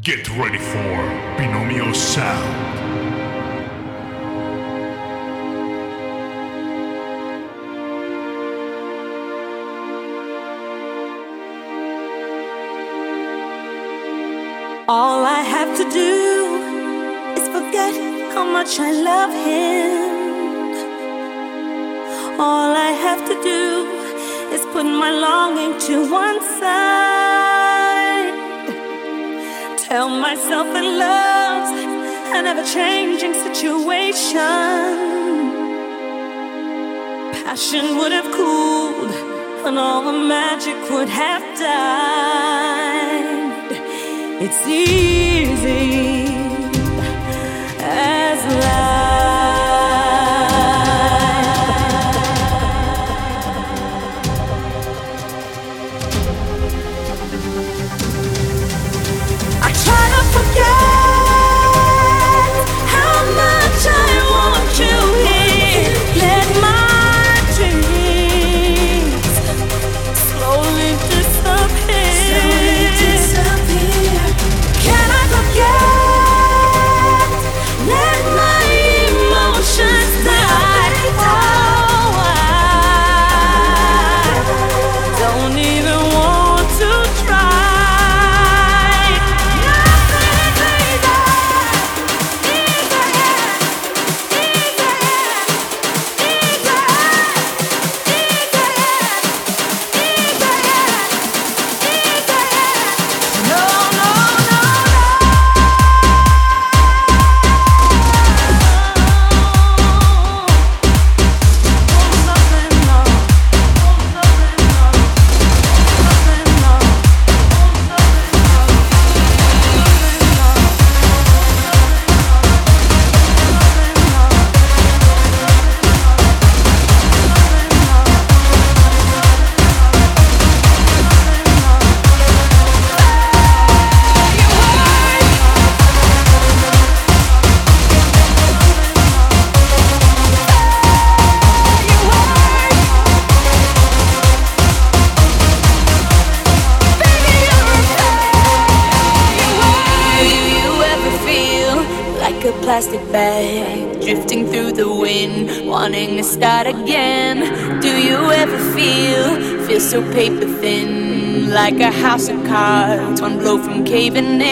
Get ready for Binomial Sound. All I have to do is forget how much I love him. All I have to do is put my longing to one side. Tell myself in love's an ever changing situation. Passion would have cooled, and all the magic would have died. It's easy as love. caving in.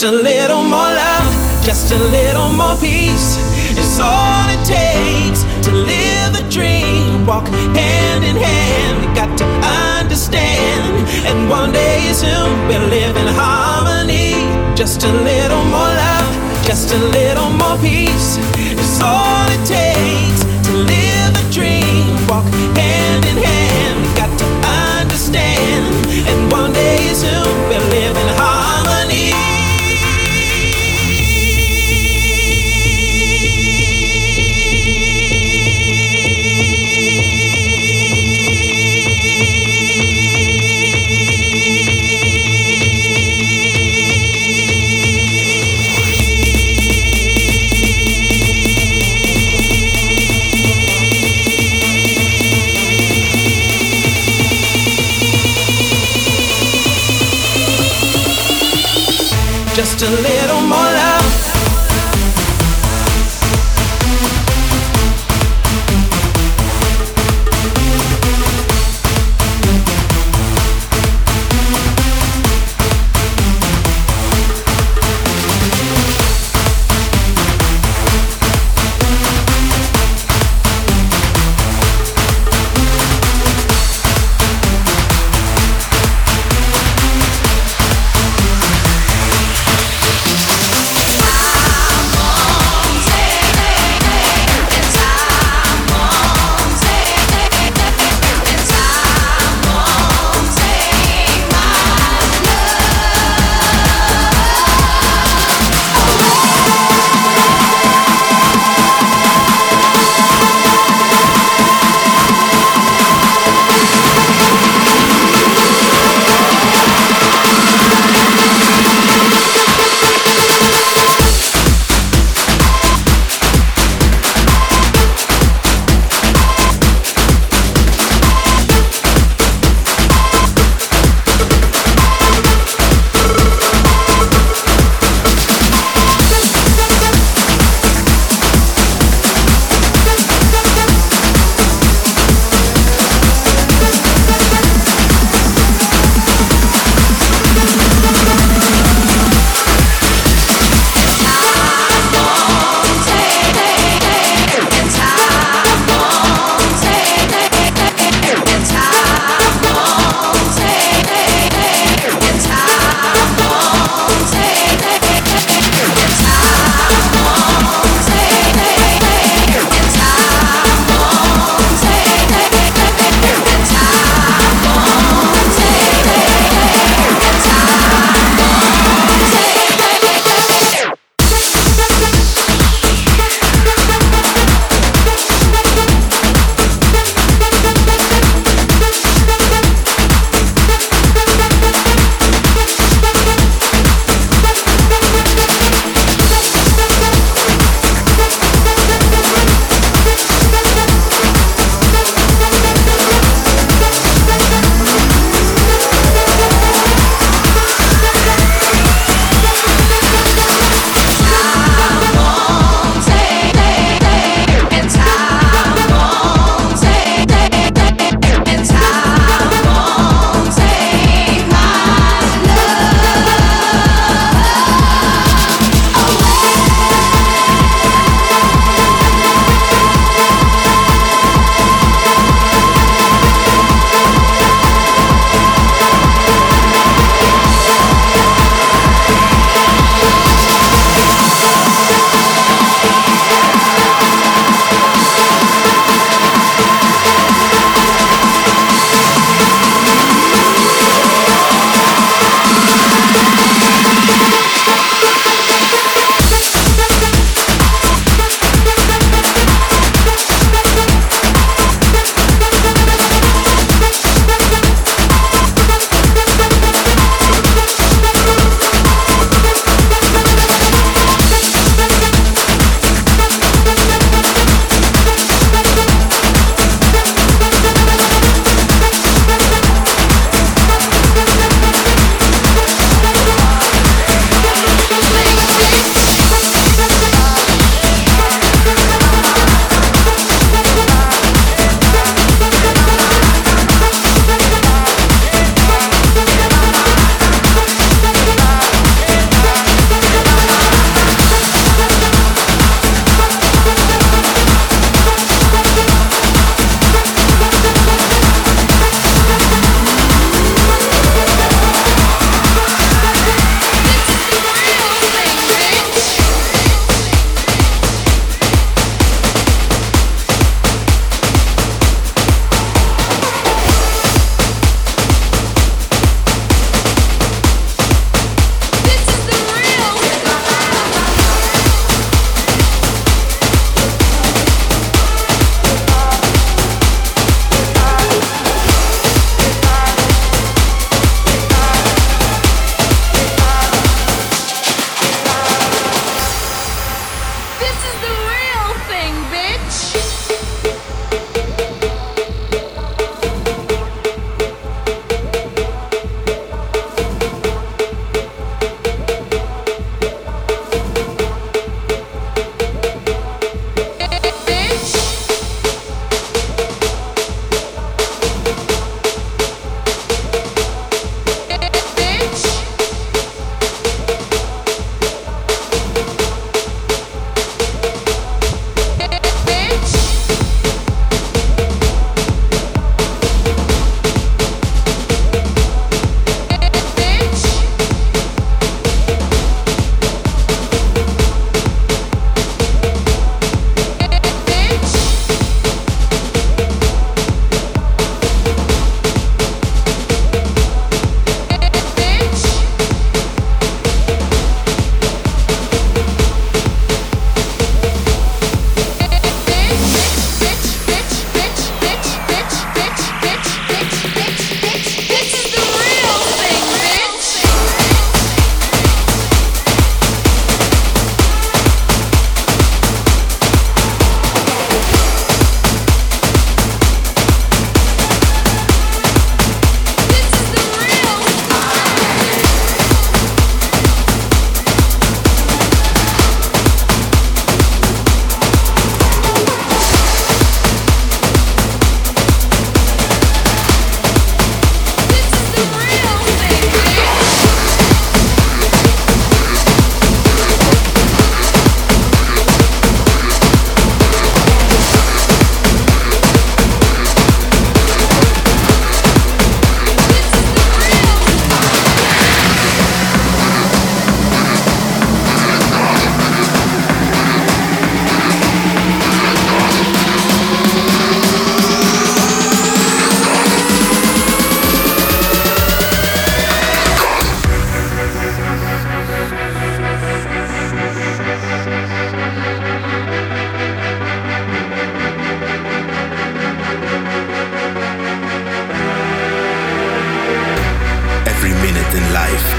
Just a little more love, just a little more peace. It's all it takes to live the dream. Walk hand in hand, we got to understand. And one day soon we'll live in harmony. Just a little more love, just a little more peace. It's all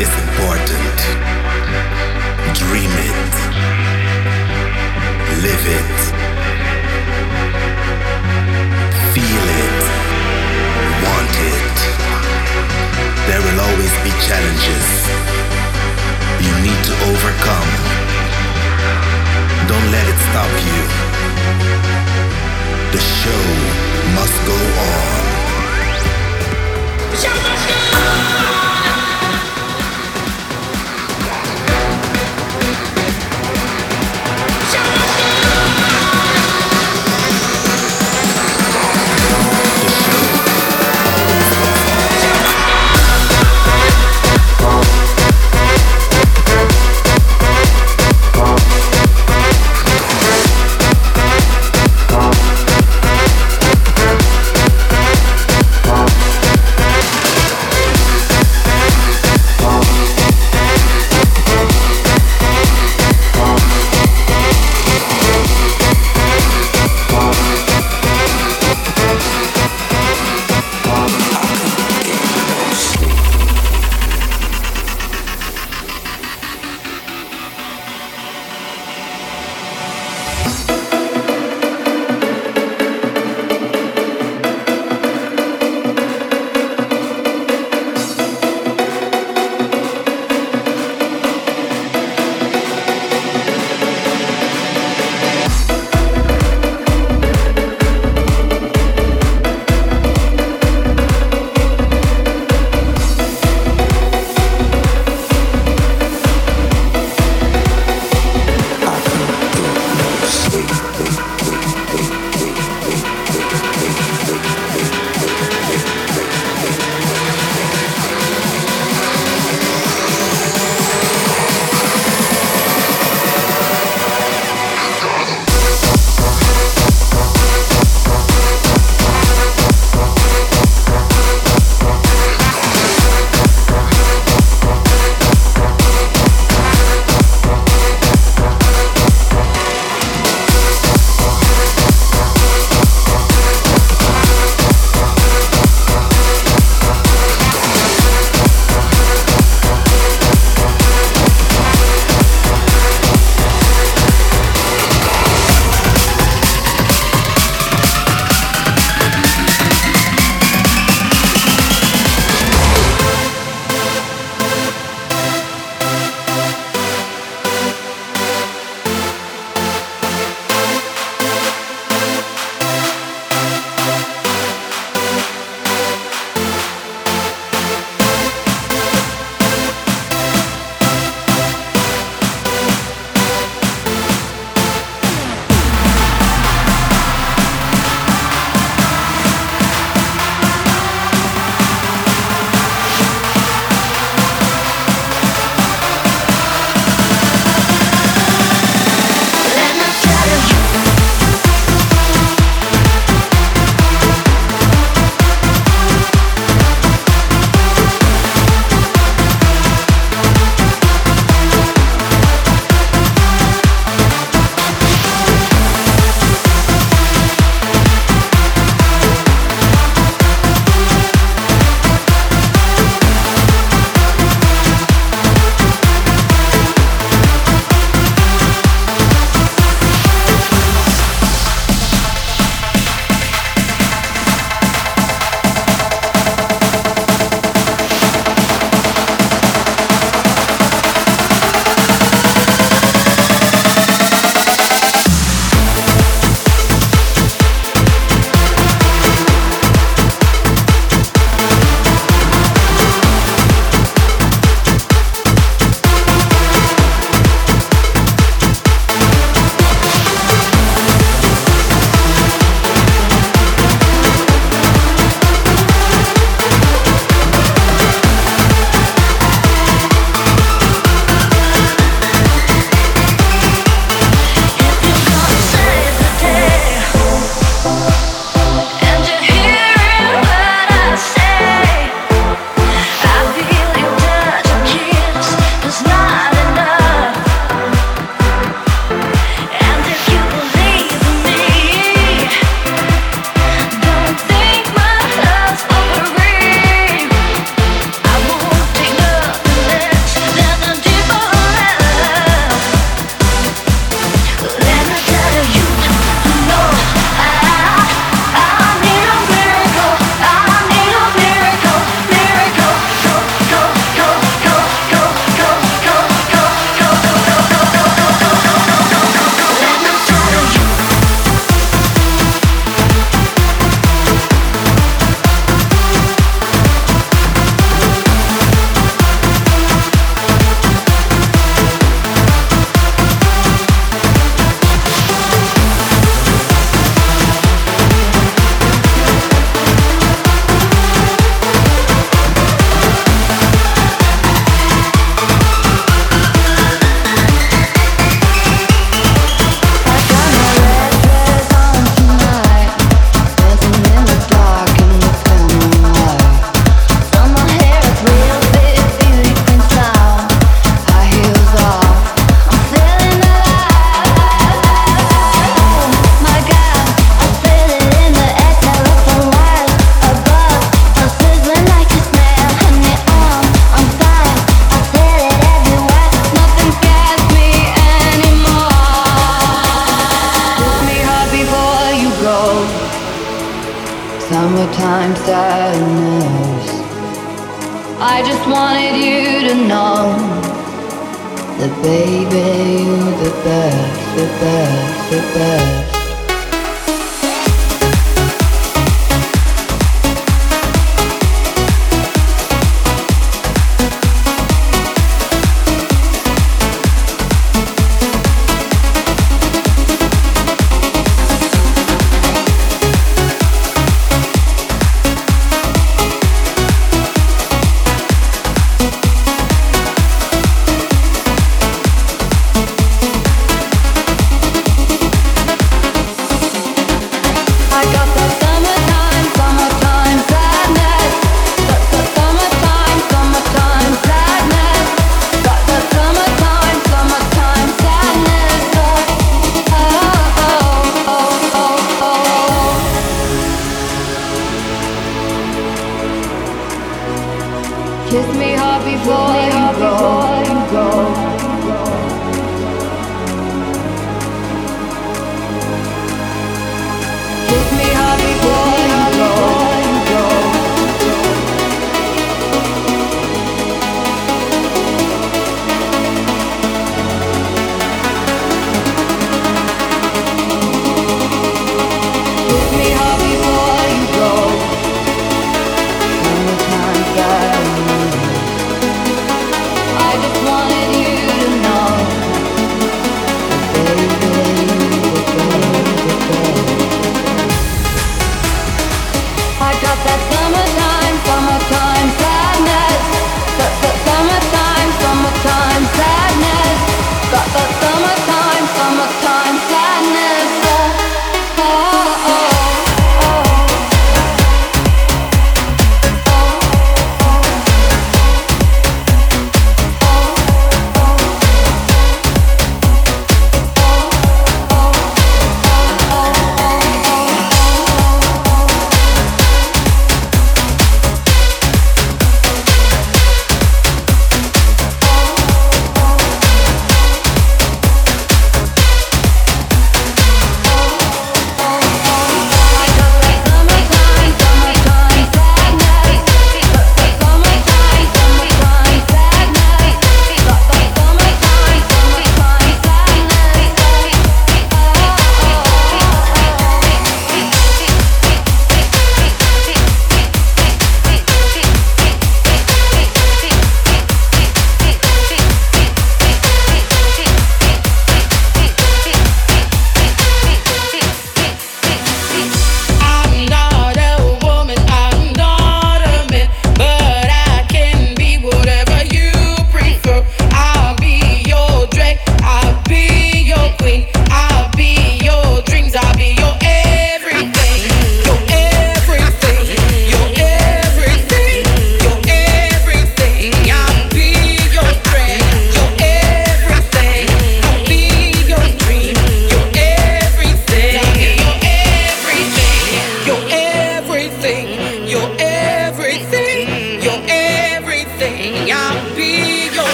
is important. Dream it. Live it. Feel it. Want it. There will always be challenges you need to overcome. Don't let it stop you. The show must go on.